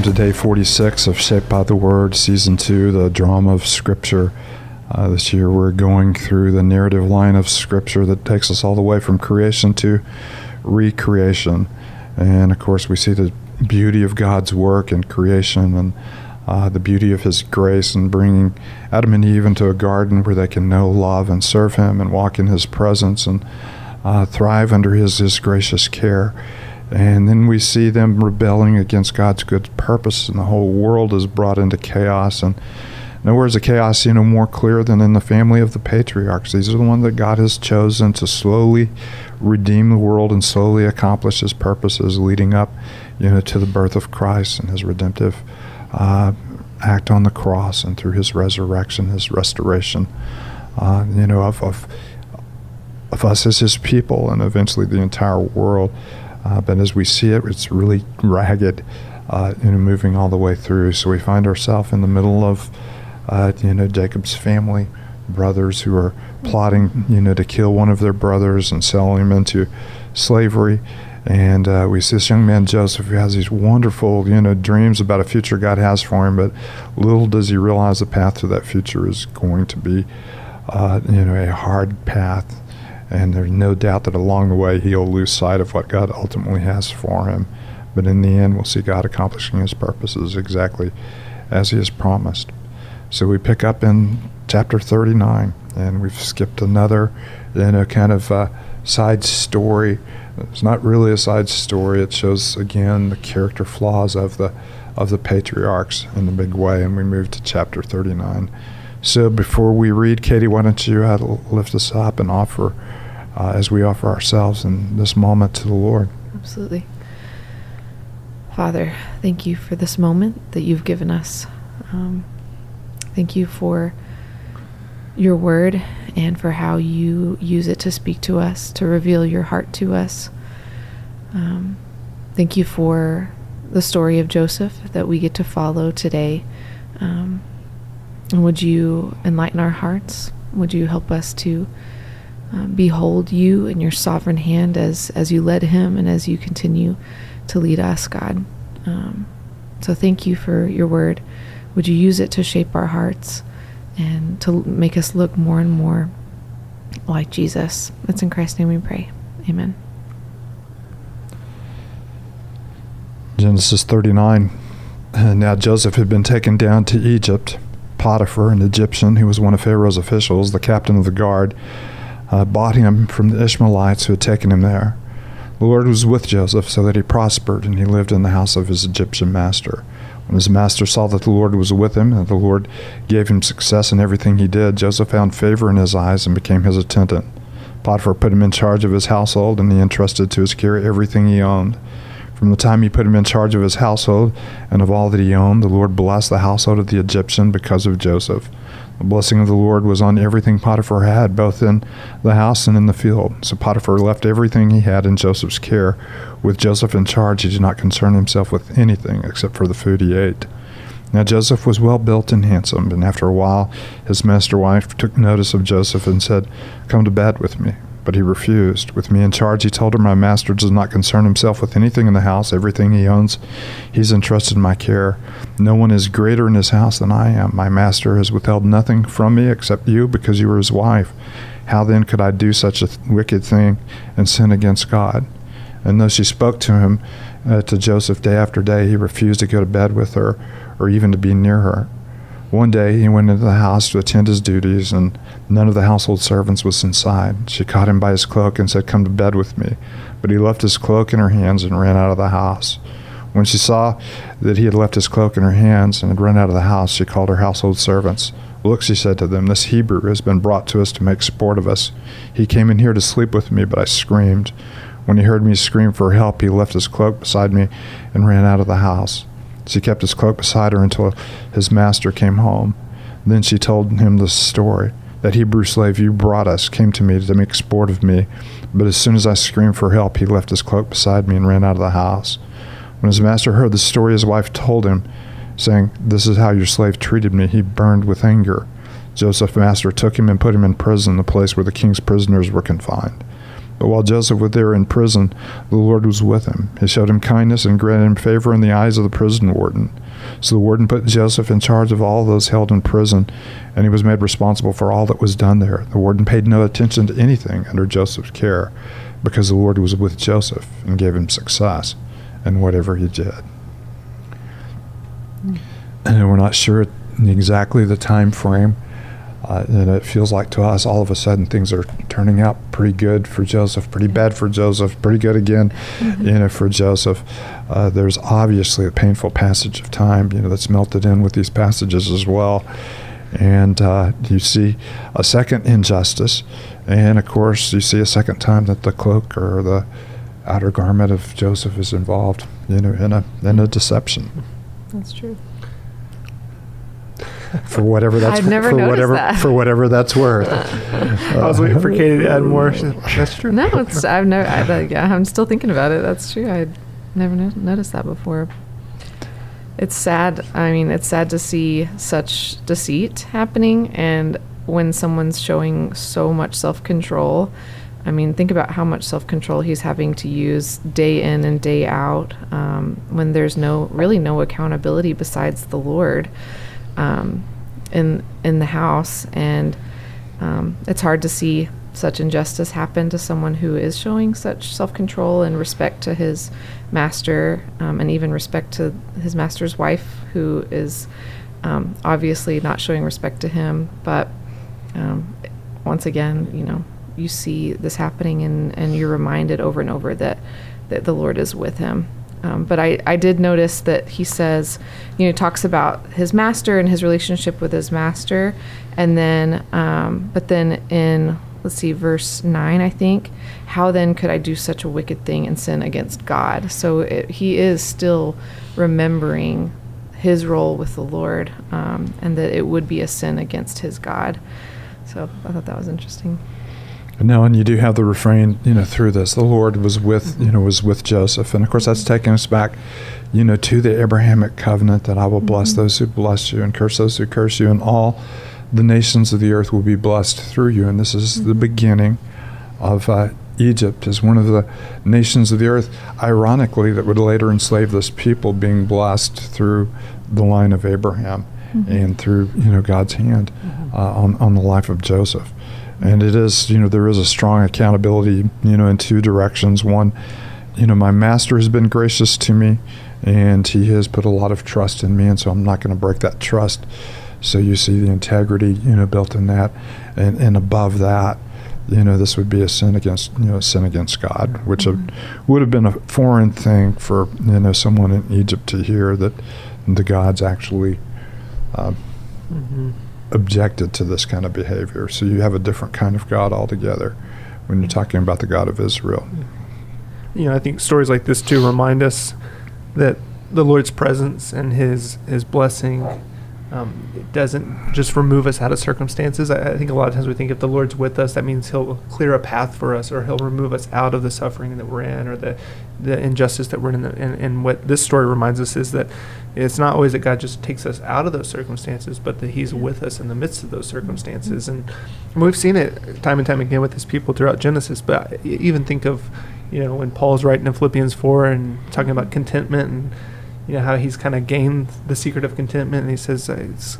Welcome to day 46 of Shaped by the Word, season two, the drama of Scripture. Uh, this year we're going through the narrative line of Scripture that takes us all the way from creation to recreation. And of course, we see the beauty of God's work in creation and uh, the beauty of His grace in bringing Adam and Eve into a garden where they can know, love, and serve Him and walk in His presence and uh, thrive under His, His gracious care. And then we see them rebelling against God's good purpose, and the whole world is brought into chaos. And nowhere is the chaos, you know, more clear than in the family of the patriarchs. These are the ones that God has chosen to slowly redeem the world and slowly accomplish His purposes, leading up, you know, to the birth of Christ and His redemptive uh, act on the cross and through His resurrection, His restoration, uh, you know, of, of of us as His people, and eventually the entire world. Uh, but as we see it, it's really ragged, uh, know, moving all the way through. So we find ourselves in the middle of, uh, you know, Jacob's family, brothers who are plotting, you know, to kill one of their brothers and sell him into slavery. And uh, we see this young man Joseph who has these wonderful, you know, dreams about a future God has for him, but little does he realize the path to that future is going to be, uh, you know, a hard path and there's no doubt that along the way he'll lose sight of what God ultimately has for him. But in the end, we'll see God accomplishing his purposes exactly as he has promised. So we pick up in chapter 39, and we've skipped another, you know, kind of uh, side story. It's not really a side story. It shows again the character flaws of the of the patriarchs in a big way, and we move to chapter 39. So before we read, Katie, why don't you uh, lift us up and offer uh, as we offer ourselves in this moment to the Lord. Absolutely. Father, thank you for this moment that you've given us. Um, thank you for your word and for how you use it to speak to us, to reveal your heart to us. Um, thank you for the story of Joseph that we get to follow today. Um, and would you enlighten our hearts? Would you help us to um, behold you in your sovereign hand as as you led him and as you continue to lead us, God. Um, so thank you for your word. Would you use it to shape our hearts and to make us look more and more like Jesus? That's in Christ's name we pray. Amen. Genesis 39. Now Joseph had been taken down to Egypt. Potiphar, an Egyptian who was one of Pharaoh's officials, the captain of the guard, uh, bought him from the Ishmaelites who had taken him there. The Lord was with Joseph so that he prospered, and he lived in the house of his Egyptian master. When his master saw that the Lord was with him, and the Lord gave him success in everything he did, Joseph found favor in his eyes and became his attendant. Potiphar put him in charge of his household, and he entrusted to his care everything he owned. From the time he put him in charge of his household and of all that he owned, the Lord blessed the household of the Egyptian because of Joseph. The blessing of the Lord was on everything Potiphar had, both in the house and in the field. So Potiphar left everything he had in Joseph's care. With Joseph in charge, he did not concern himself with anything except for the food he ate. Now Joseph was well built and handsome, and after a while his master wife took notice of Joseph and said, Come to bed with me. But he refused. With me in charge, he told her, My master does not concern himself with anything in the house. Everything he owns, he's entrusted my care. No one is greater in his house than I am. My master has withheld nothing from me except you because you were his wife. How then could I do such a th- wicked thing and sin against God? And though she spoke to him, uh, to Joseph day after day, he refused to go to bed with her or even to be near her. One day he went into the house to attend his duties, and none of the household servants was inside. She caught him by his cloak and said, Come to bed with me. But he left his cloak in her hands and ran out of the house. When she saw that he had left his cloak in her hands and had run out of the house, she called her household servants. Look, she said to them, this Hebrew has been brought to us to make sport of us. He came in here to sleep with me, but I screamed. When he heard me scream for help, he left his cloak beside me and ran out of the house. She kept his cloak beside her until his master came home. Then she told him the story. That Hebrew slave you brought us came to me to make sport of me, but as soon as I screamed for help, he left his cloak beside me and ran out of the house. When his master heard the story his wife told him, saying, This is how your slave treated me, he burned with anger. Joseph's master took him and put him in prison, the place where the king's prisoners were confined. But while Joseph was there in prison, the Lord was with him. He showed him kindness and granted him favor in the eyes of the prison warden. So the warden put Joseph in charge of all those held in prison, and he was made responsible for all that was done there. The warden paid no attention to anything under Joseph's care, because the Lord was with Joseph and gave him success in whatever he did. Mm. And we're not sure exactly the time frame uh, and it feels like to us, all of a sudden, things are turning out pretty good for Joseph, pretty bad for Joseph, pretty good again, mm-hmm. you know, for Joseph. Uh, there's obviously a painful passage of time, you know, that's melted in with these passages as well. And uh, you see a second injustice, and of course, you see a second time that the cloak or the outer garment of Joseph is involved, you know, in a in a deception. That's true for whatever that's I've never for noticed whatever that. for whatever that's worth. I was waiting for Katie to add more. That's true. No, it's I've never. I, yeah, I'm still thinking about it. That's true. I never no- noticed that before. It's sad. I mean, it's sad to see such deceit happening, and when someone's showing so much self control. I mean, think about how much self control he's having to use day in and day out um, when there's no, really no accountability besides the Lord um, in in the house, and um, it's hard to see such injustice happen to someone who is showing such self control and respect to his master, um, and even respect to his master's wife, who is um, obviously not showing respect to him. But um, once again, you know, you see this happening, and, and you're reminded over and over that that the Lord is with him. Um, but I, I did notice that he says, you know, talks about his master and his relationship with his master. And then, um, but then in, let's see, verse 9, I think, how then could I do such a wicked thing and sin against God? So it, he is still remembering his role with the Lord um, and that it would be a sin against his God. So I thought that was interesting. No, and you do have the refrain, you know, through this. The Lord was with, you know, was with Joseph, and of course that's taking us back, you know, to the Abrahamic covenant that I will bless mm-hmm. those who bless you and curse those who curse you, and all the nations of the earth will be blessed through you. And this is mm-hmm. the beginning of uh, Egypt as one of the nations of the earth, ironically, that would later enslave this people, being blessed through the line of Abraham mm-hmm. and through, you know, God's hand mm-hmm. uh, on on the life of Joseph and it is you know there is a strong accountability you know in two directions. One you know my master has been gracious to me and he has put a lot of trust in me and so i'm not going to break that trust. So you see the integrity you know built in that. And, and above that you know this would be a sin against you know a sin against god which mm-hmm. would have been a foreign thing for you know someone in egypt to hear that the gods actually uh, mm-hmm objected to this kind of behavior. So you have a different kind of God altogether when you're talking about the God of Israel. You know, I think stories like this too remind us that the Lord's presence and His His blessing um, it doesn't just remove us out of circumstances. I, I, think a lot of times we think if the Lord's with us, that means He'll clear a path for us, or He'll remove us out of the suffering that we're in, or the the injustice that we're in. The, and, and what this story reminds us is that it's not always that God just takes us out of those circumstances, but that He's with us in the midst of those circumstances. And, and we've seen it time and time again with His people throughout Genesis. But even think of, you know, when Paul's writing in Philippians four and talking about contentment and you know how he's kind of gained the secret of contentment and he says uh, it's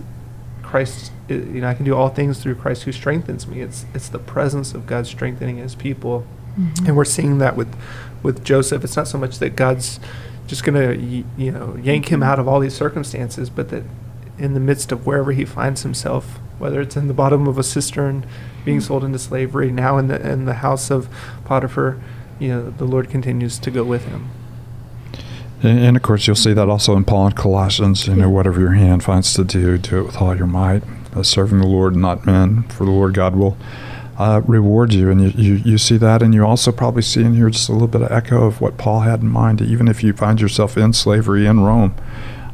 christ you know i can do all things through christ who strengthens me it's it's the presence of god strengthening his people mm-hmm. and we're seeing that with with joseph it's not so much that god's just going to you know yank him out of all these circumstances but that in the midst of wherever he finds himself whether it's in the bottom of a cistern being mm-hmm. sold into slavery now in the in the house of potiphar you know the lord continues to go with him and, and, of course, you'll see that also in Paul and Colossians. You know, whatever your hand finds to do, do it with all your might, uh, serving the Lord, not men. For the Lord God will uh, reward you, and you, you, you see that, and you also probably see in here just a little bit of echo of what Paul had in mind. Even if you find yourself in slavery in Rome,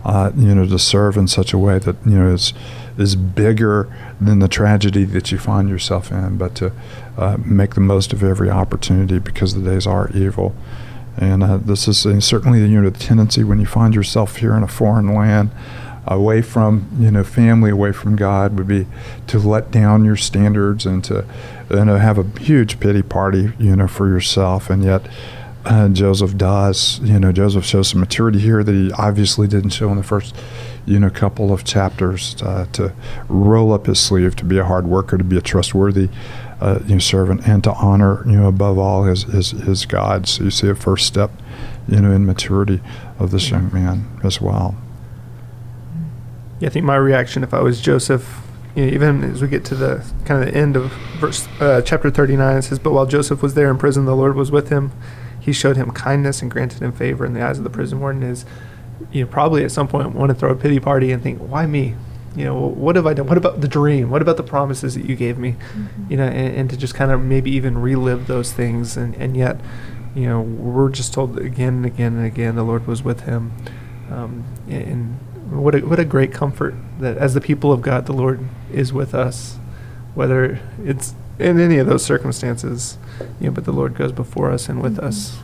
uh, you know, to serve in such a way that you know is is bigger than the tragedy that you find yourself in, but to uh, make the most of every opportunity because the days are evil. And uh, this is uh, certainly you know, the tendency when you find yourself here in a foreign land away from you know family, away from God, would be to let down your standards and to you know have a huge pity party you know for yourself, and yet. Uh, Joseph does, you know, Joseph shows some maturity here that he obviously didn't show in the first, you know, couple of chapters uh, to roll up his sleeve, to be a hard worker, to be a trustworthy, uh, you know, servant, and to honor, you know, above all his, his, his God. So you see a first step, you know, in maturity of this young man as well. Yeah, I think my reaction if I was Joseph, you know, even as we get to the kind of the end of verse uh, chapter 39, it says, "But while Joseph was there in prison, the Lord was with him. He showed him kindness and granted him favor in the eyes of the prison warden." Is you know probably at some point want to throw a pity party and think, "Why me? You know, what have I done? What about the dream? What about the promises that you gave me? Mm-hmm. You know, and, and to just kind of maybe even relive those things, and and yet." You know, we're just told again and again and again the Lord was with him, um, and what a, what a great comfort that as the people of God, the Lord is with us, whether it's in any of those circumstances, you know, but the Lord goes before us and with us.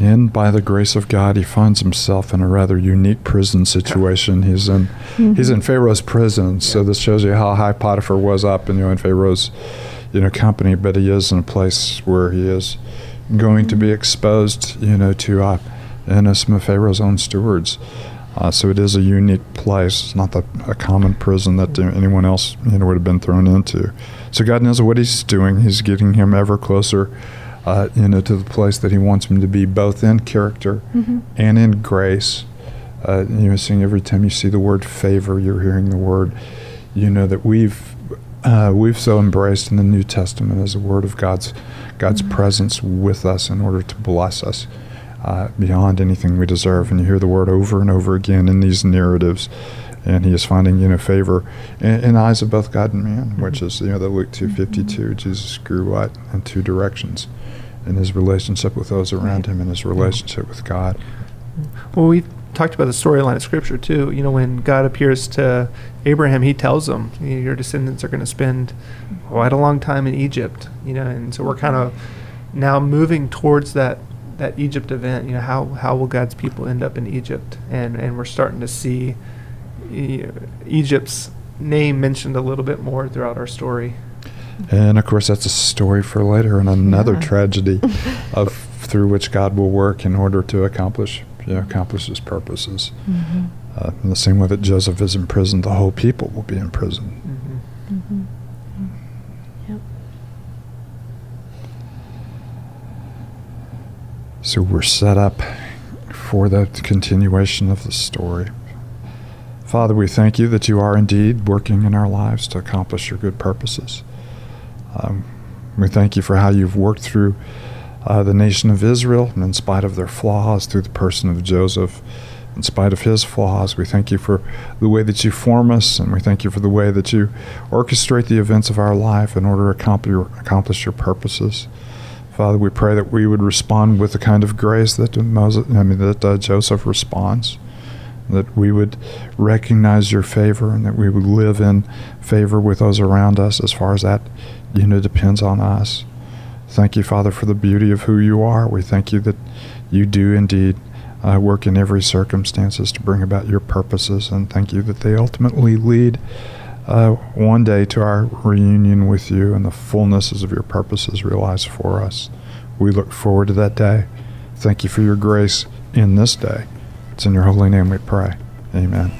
And by the grace of God, he finds himself in a rather unique prison situation. He's in he's in Pharaoh's prison, so this shows you how high Potiphar was up, and you know, in Pharaoh's you know company. But he is in a place where he is going to be exposed, you know, to uh, know, some of Pharaoh's own stewards. Uh, so it is a unique place. It's not the, a common prison that anyone else you know would have been thrown into. So God knows what He's doing. He's getting him ever closer, uh, you know, to the place that He wants him to be, both in character Mm-hmm. and in grace. Uh, you know, seeing every time you see the word favor, you're hearing the word. You know that we've uh, we've so embraced in the New Testament as a word of God's God's Mhm. presence with us in order to bless us uh, beyond anything we deserve. And you hear the word over and over again in these narratives. And he is finding, you know, favor in, in eyes of both God and man, which is, you know, the Luke two fifty two. Jesus grew what in two directions, in his relationship with those around him, and his relationship with God. Well, we talked about the storyline of Scripture too. You know, when God appears to Abraham, He tells him, "Your descendants are going to spend quite a long time in Egypt." You know, and so we're kind of now moving towards that that Egypt event. You know, how how will God's people end up in Egypt? And and we're starting to see Egypt's name mentioned a little bit more throughout our story. And of course, that's a story for later, and another Yeah. tragedy of through which God will work in order to accomplish, you know, accomplish His purposes. Mm-hmm. Uh, in the same way that Joseph is imprisoned, the whole people will be in prison. hmm Mm-hmm. Yep. So we're set up for the continuation of the story. Father, we thank you that you are indeed working in our lives to accomplish your good purposes. Um, we thank you for how you've worked through uh, the nation of Israel, and in spite of their flaws, through the person of Joseph, in spite of his flaws, we thank you for the way that you form us, and we thank you for the way that you orchestrate the events of our life in order to accomplish your, accomplish your purposes. Father, we pray that we would respond with the kind of grace that Moses, I mean, that uh, Joseph responds. That we would recognize your favor, and that we would live in favor with those around us, as far as that, you know, depends on us. Thank you, Father, for the beauty of who you are. We thank you that you do indeed uh, work in every circumstances to bring about your purposes, and thank you that they ultimately lead uh, one day to our reunion with you and the fullnesses of your purposes realized for us. We look forward to that day. Thank you for your grace in this day. It's in your holy name we pray. Amen.